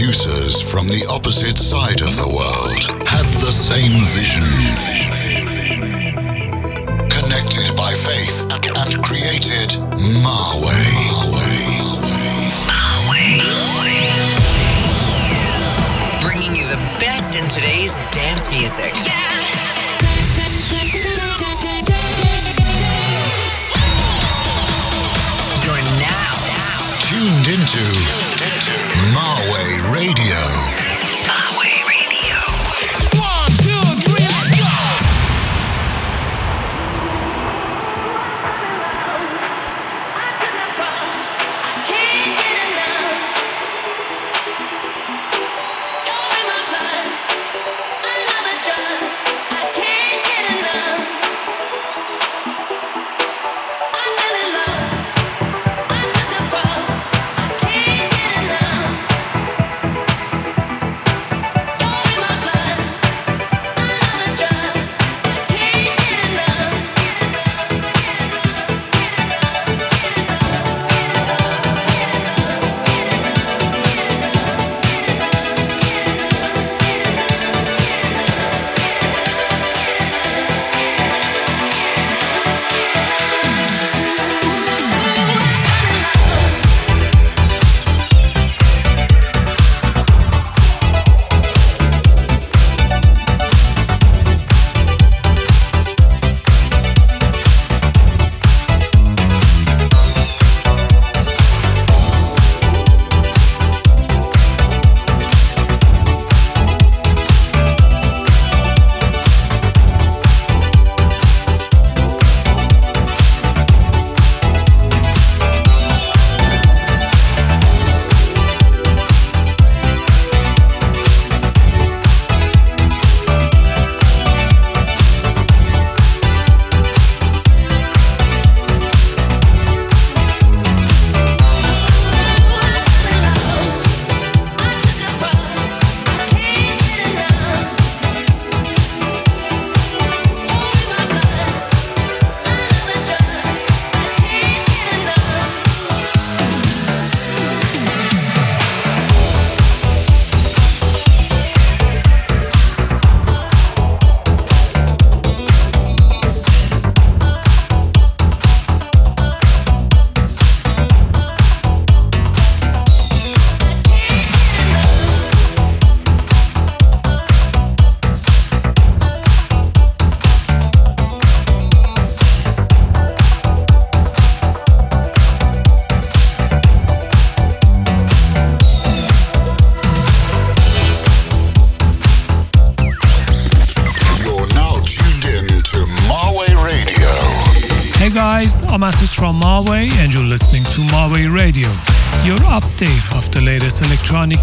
producers from the opposite side of the world had the same vision. Connected by faith and created Marway. Bringing you the best in today's dance music. You're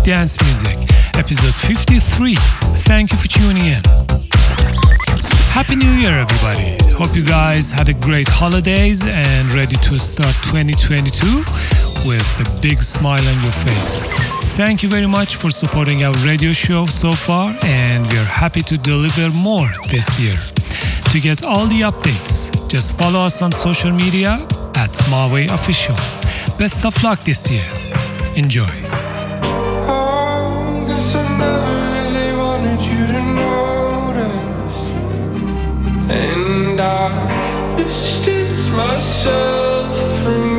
dance music, episode 53. Thank you for tuning in. Happy New Year, everybody. Hope you guys had a great holidays and ready to start 2022 with a big smile on your face. Thank you very much for supporting our radio show so far, and we're happy to deliver more this year. To get all the updates, just follow us on social media at Marway Official. Best of luck this year. Enjoy. Myself from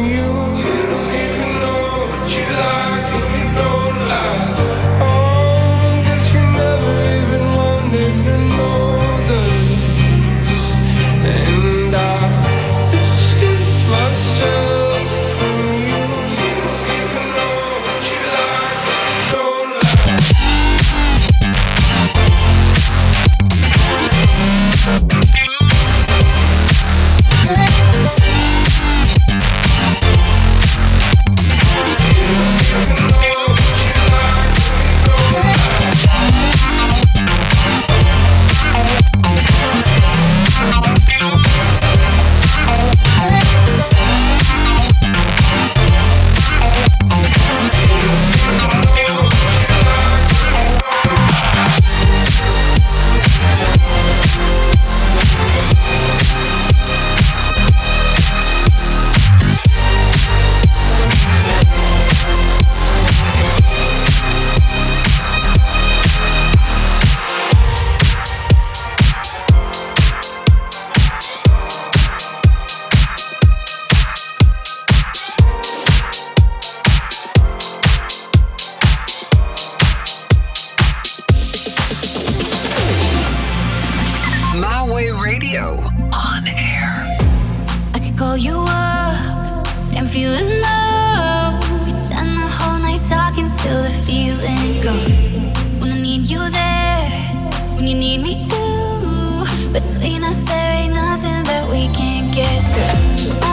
If nothing that we can't get you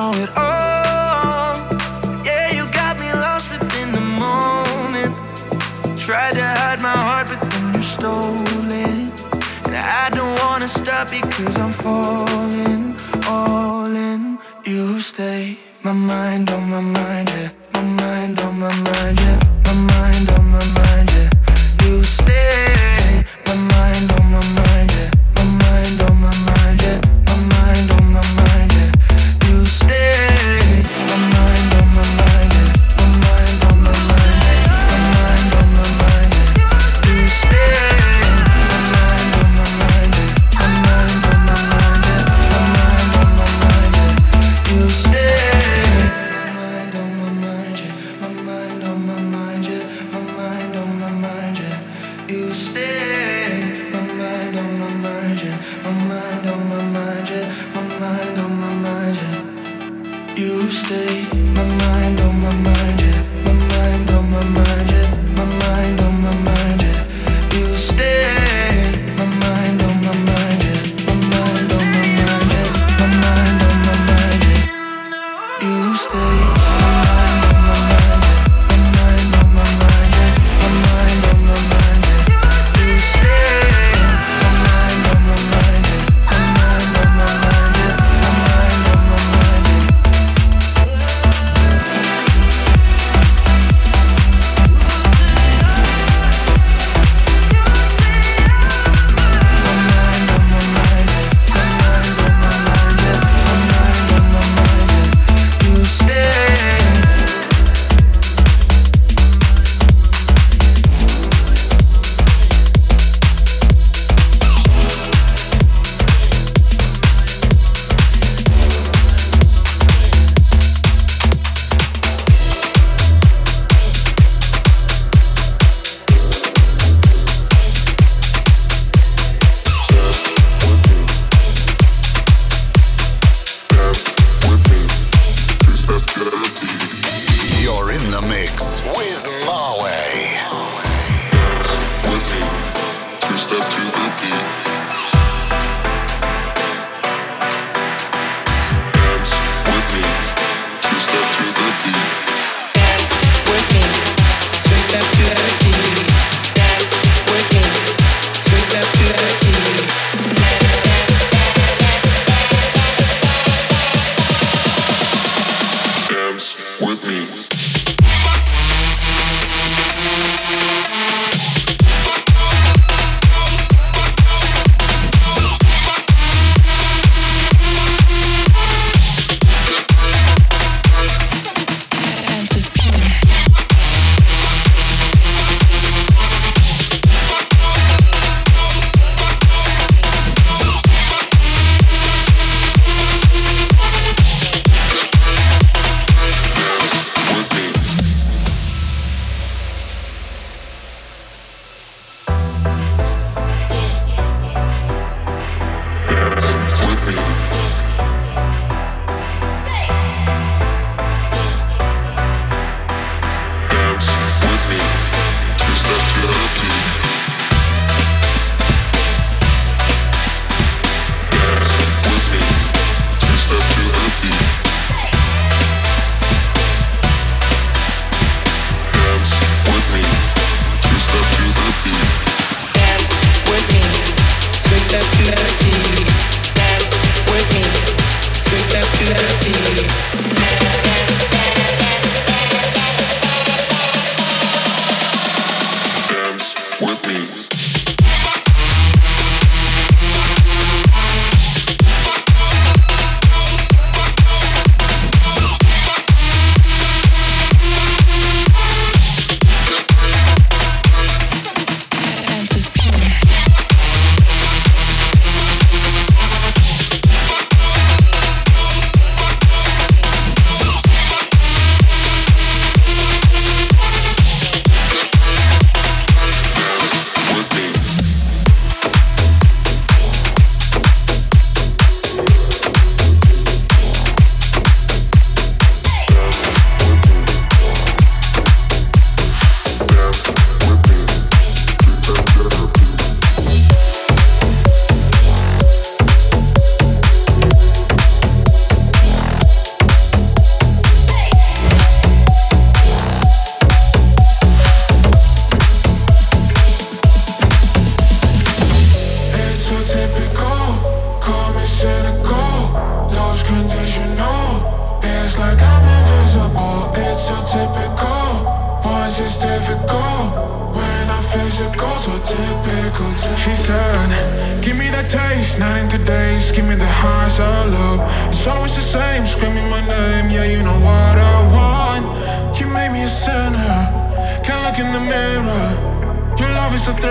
know it all. Yeah, you got me lost within the moment. Tried to hide my heart, but then you stole it. And I don't wanna stop because I'm falling, all in. You stay my mind on my mind, yeah. My mind on my mind, yeah.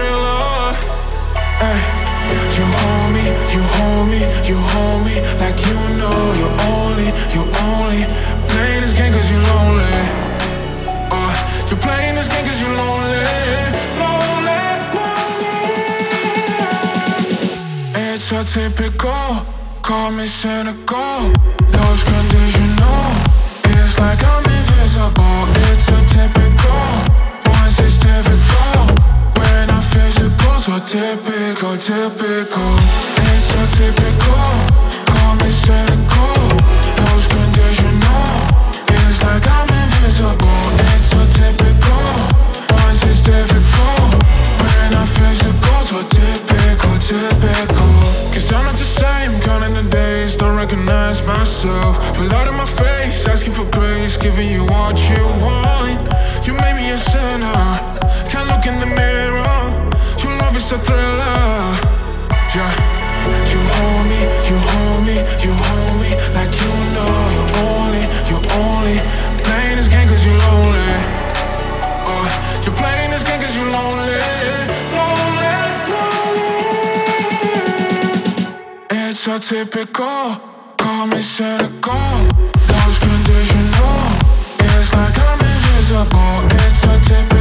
Thriller. Ay. You hold me, you hold me, you hold me like you know you're only, you only playing this game cause you're lonely. Uh, you're playing this game cause you're lonely, lonely, lonely. It's so typical, call me cynical. Those conditional, it's like I'm invisible. It's so typical, once it's difficult. So typical, typical. It's so typical, call me cynical. Those conditional, it's like I'm invisible. It's so typical, once it's difficult. When I'm physical, so typical, typical. Cause I'm not the same, counting the days, don't recognize myself. You're out of my face, asking for grace, giving you what you want. You made me a sinner, can't look in the mirror. Is a thriller, yeah. You hold me, you hold me, you hold me like you know you only, you only playing this game cause you're lonely. Uh, you're playing this game cause you're lonely, lonely, lonely. It's so typical, call me cynical. Those conditional, it's like I'm invisible. It's so typical,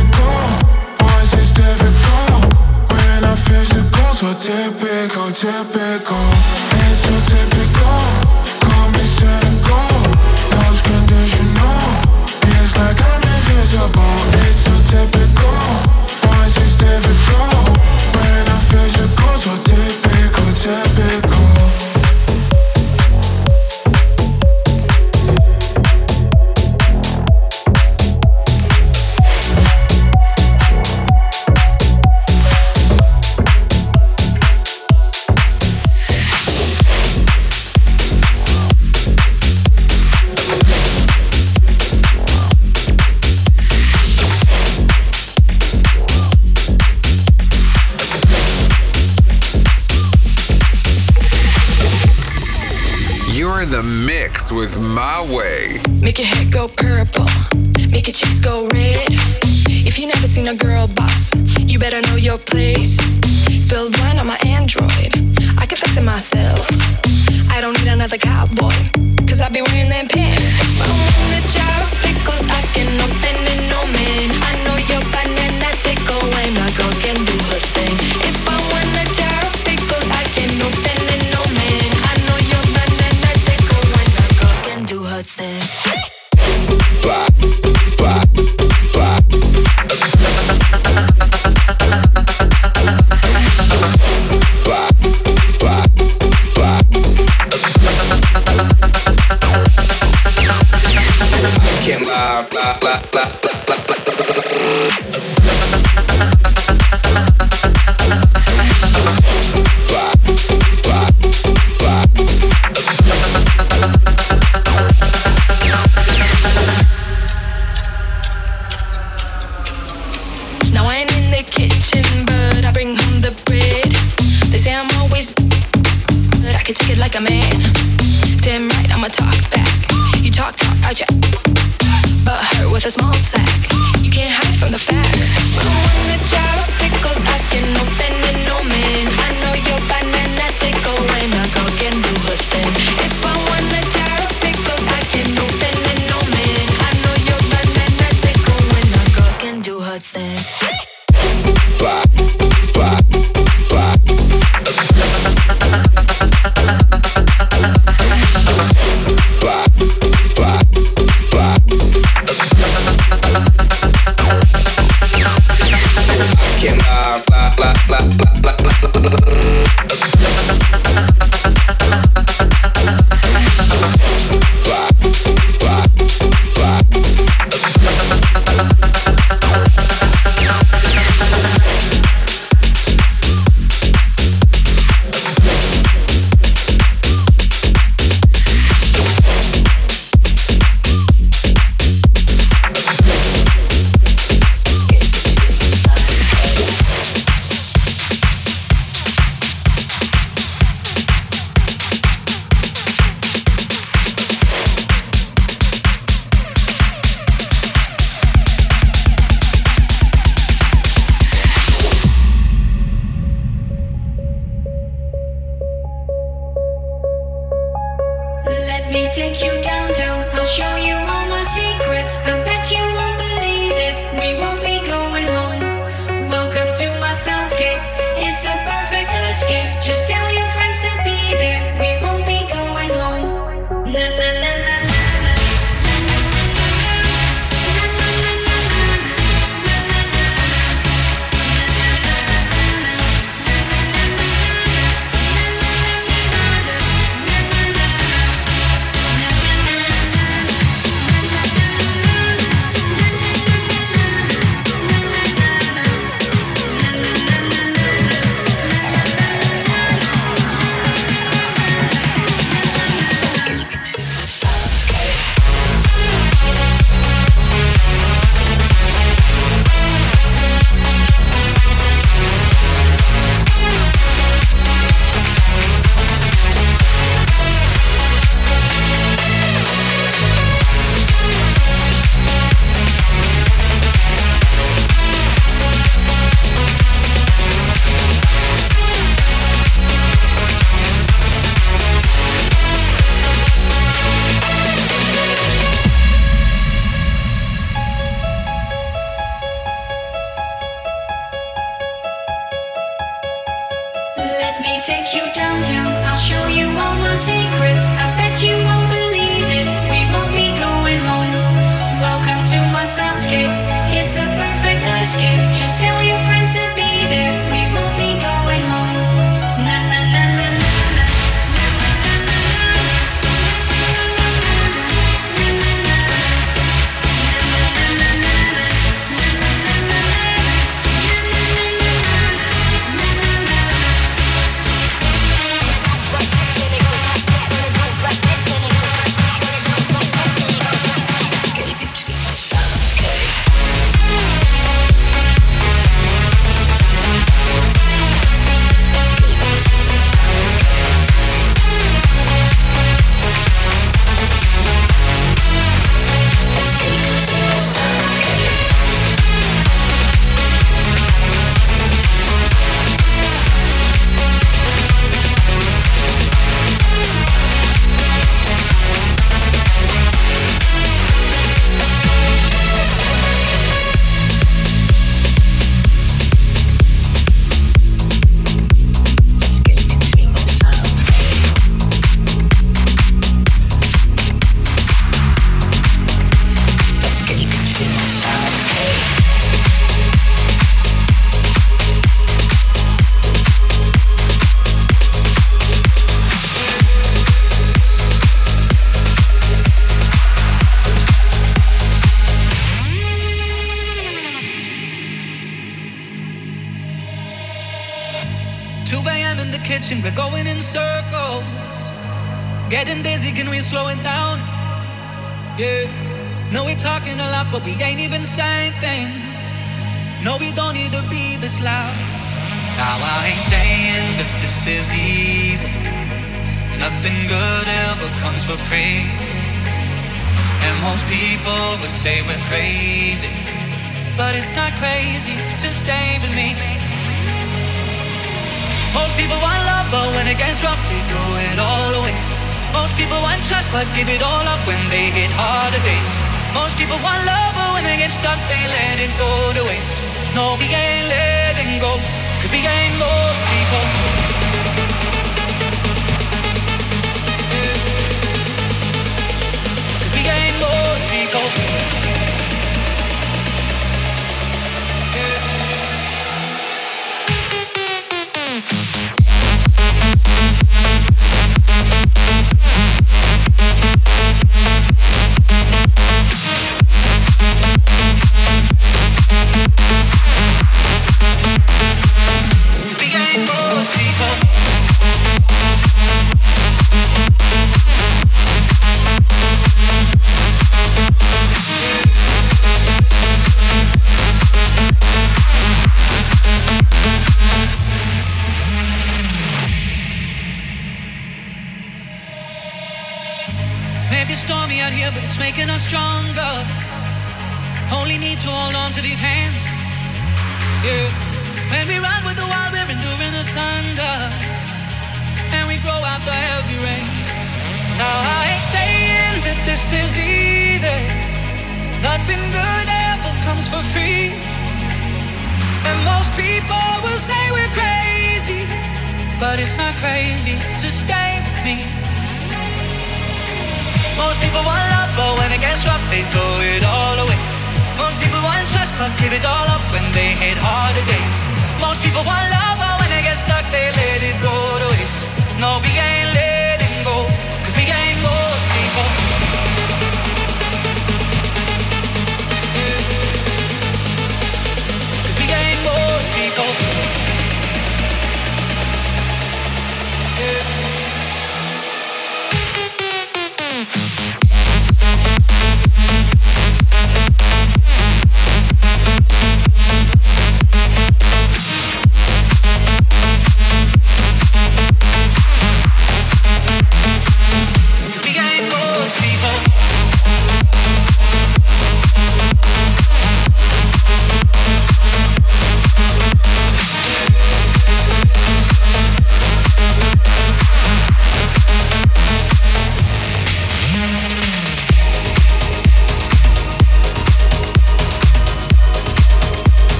so typical, typical. It's so typical, call me cynical. Those conditional, it's like I'm invisible. It's so typical, once it's difficult. When I'm physical, so typical, typical. With Marway. Make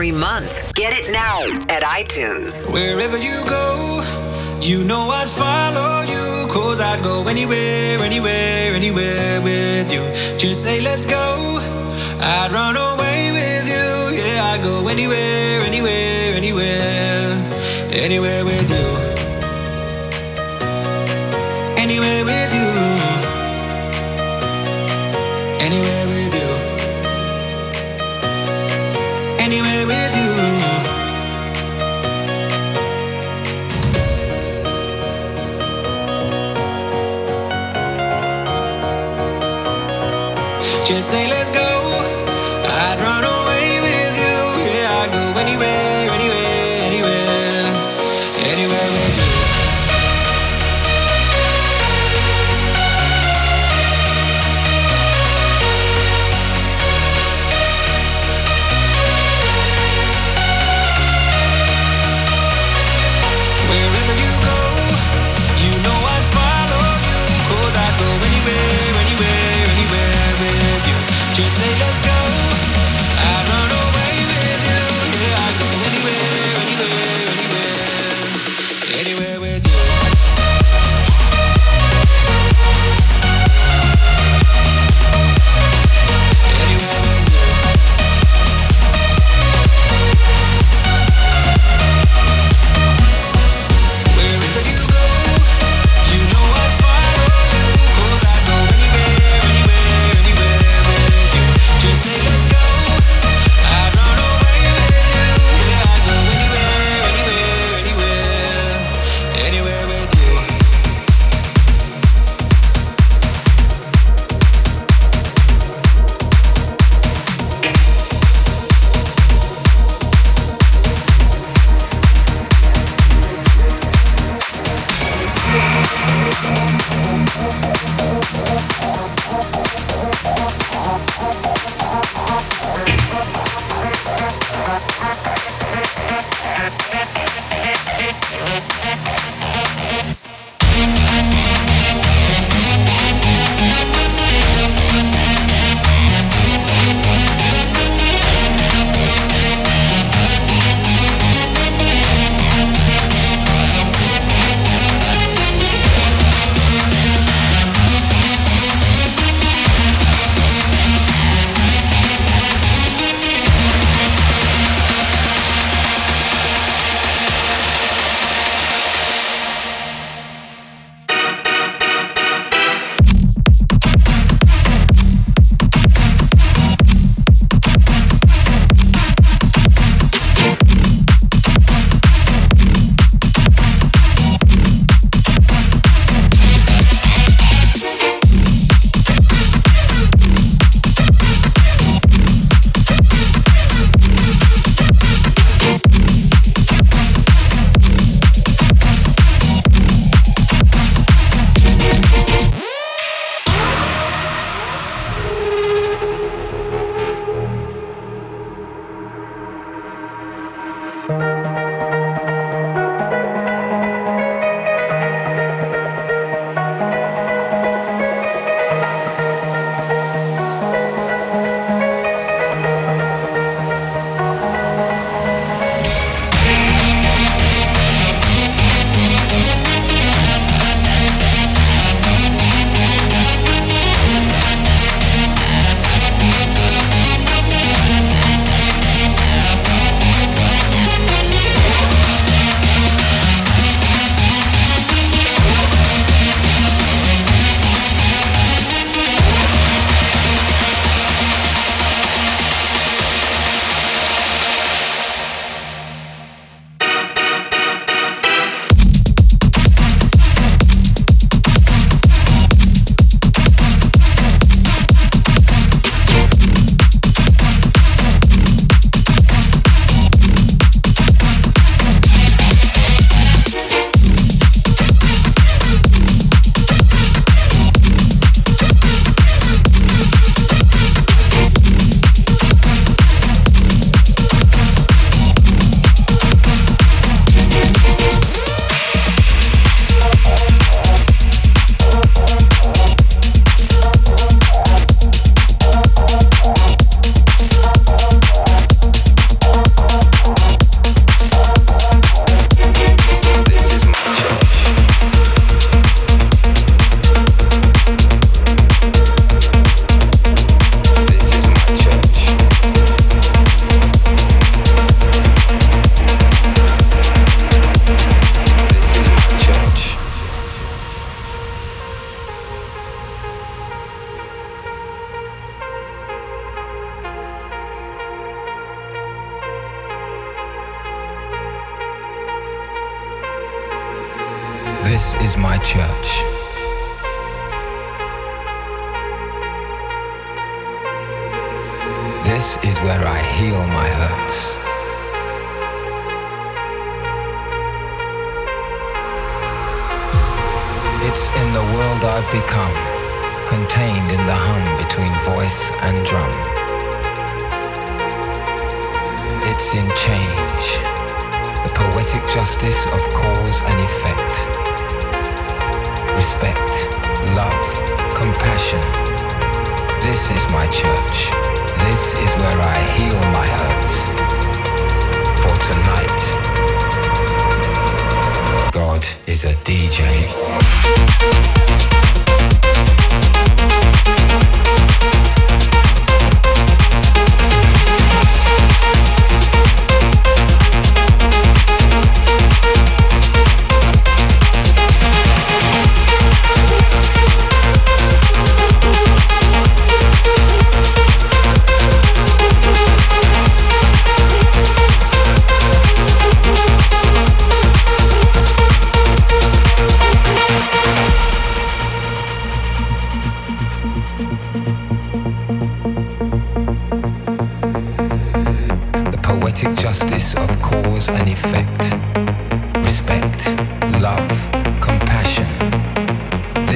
every month. Get it now at iTunes. Wherever you go, you know I'd follow you. Cause I'd go anywhere, anywhere, anywhere with you. Just say, let's go. I'd run away with you. Yeah, I'd go anywhere, anywhere, anywhere, anywhere with you.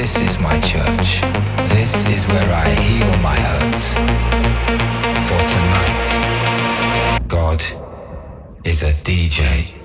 This is my church. This is where I heal my hurts. For tonight, God is a DJ.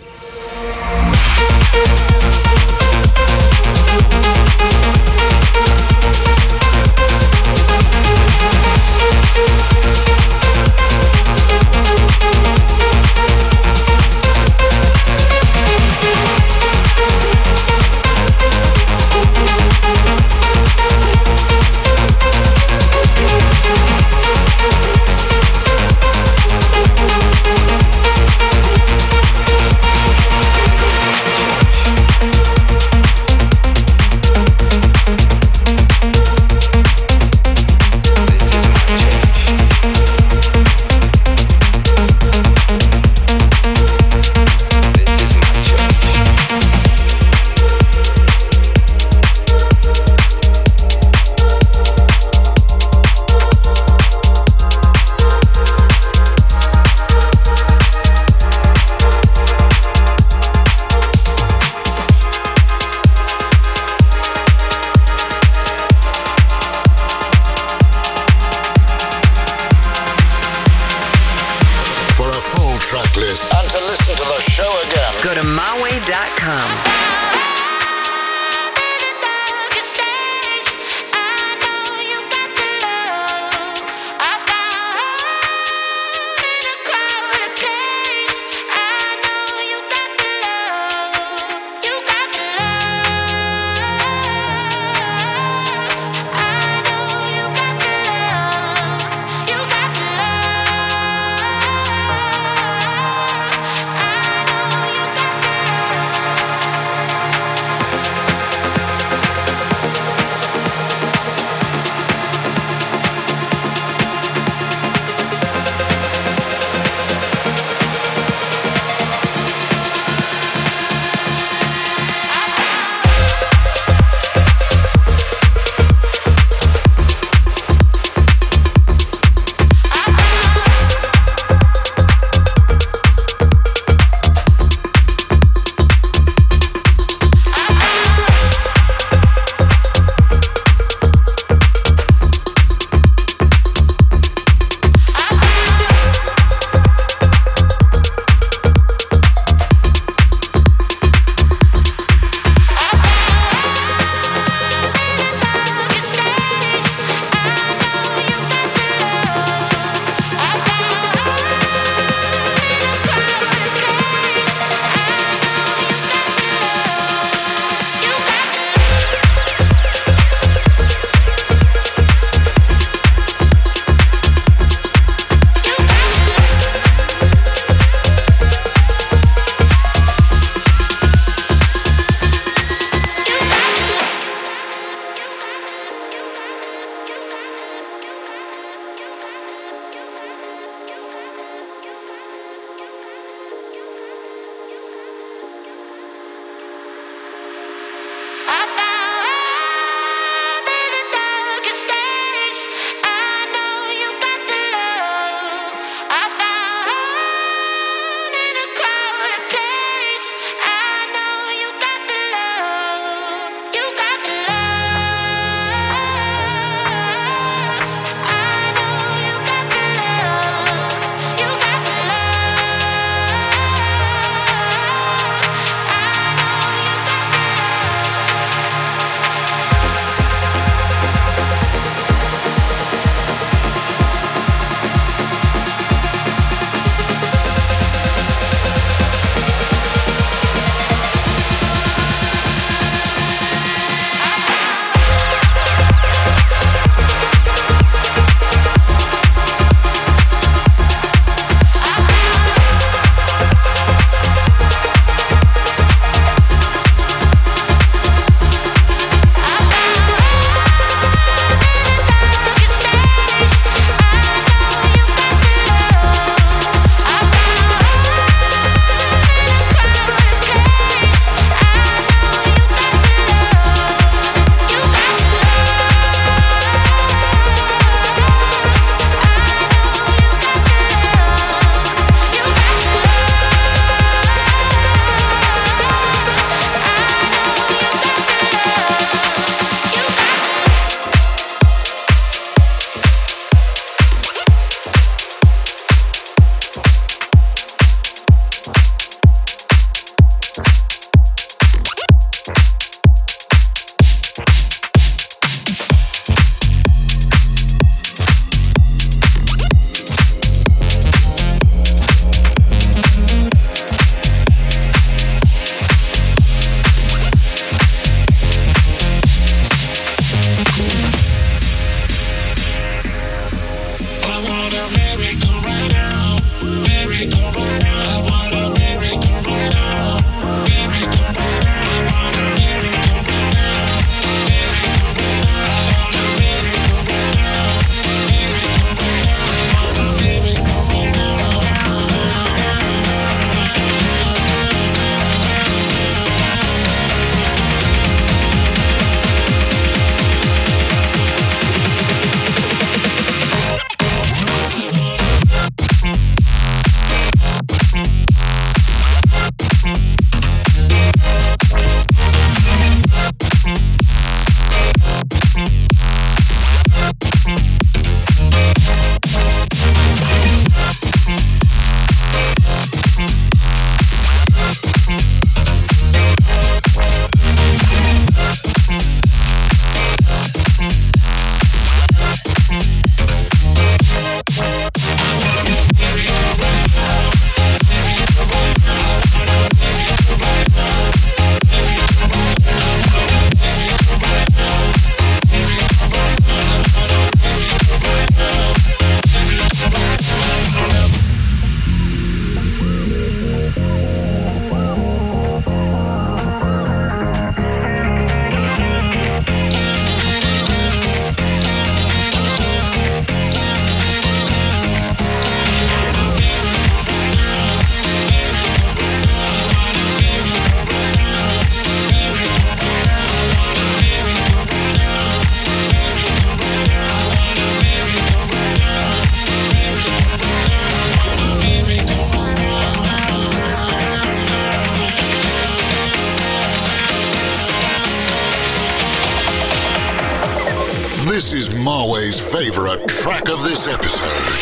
Marway's favorite track of this episode.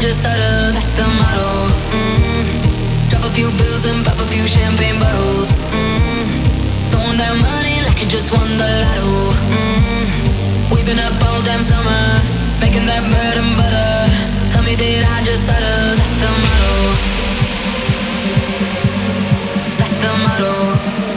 just started, that's the motto. Mm-hmm. Drop a few bills and pop a few champagne bottles. Mm-hmm. Throwing that money like you just won the lotto. Mm-hmm. We've been up all damn summer, making that bread and butter. Tell me, did I just stutter? That's the motto. That's the motto.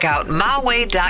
Check out marway.com.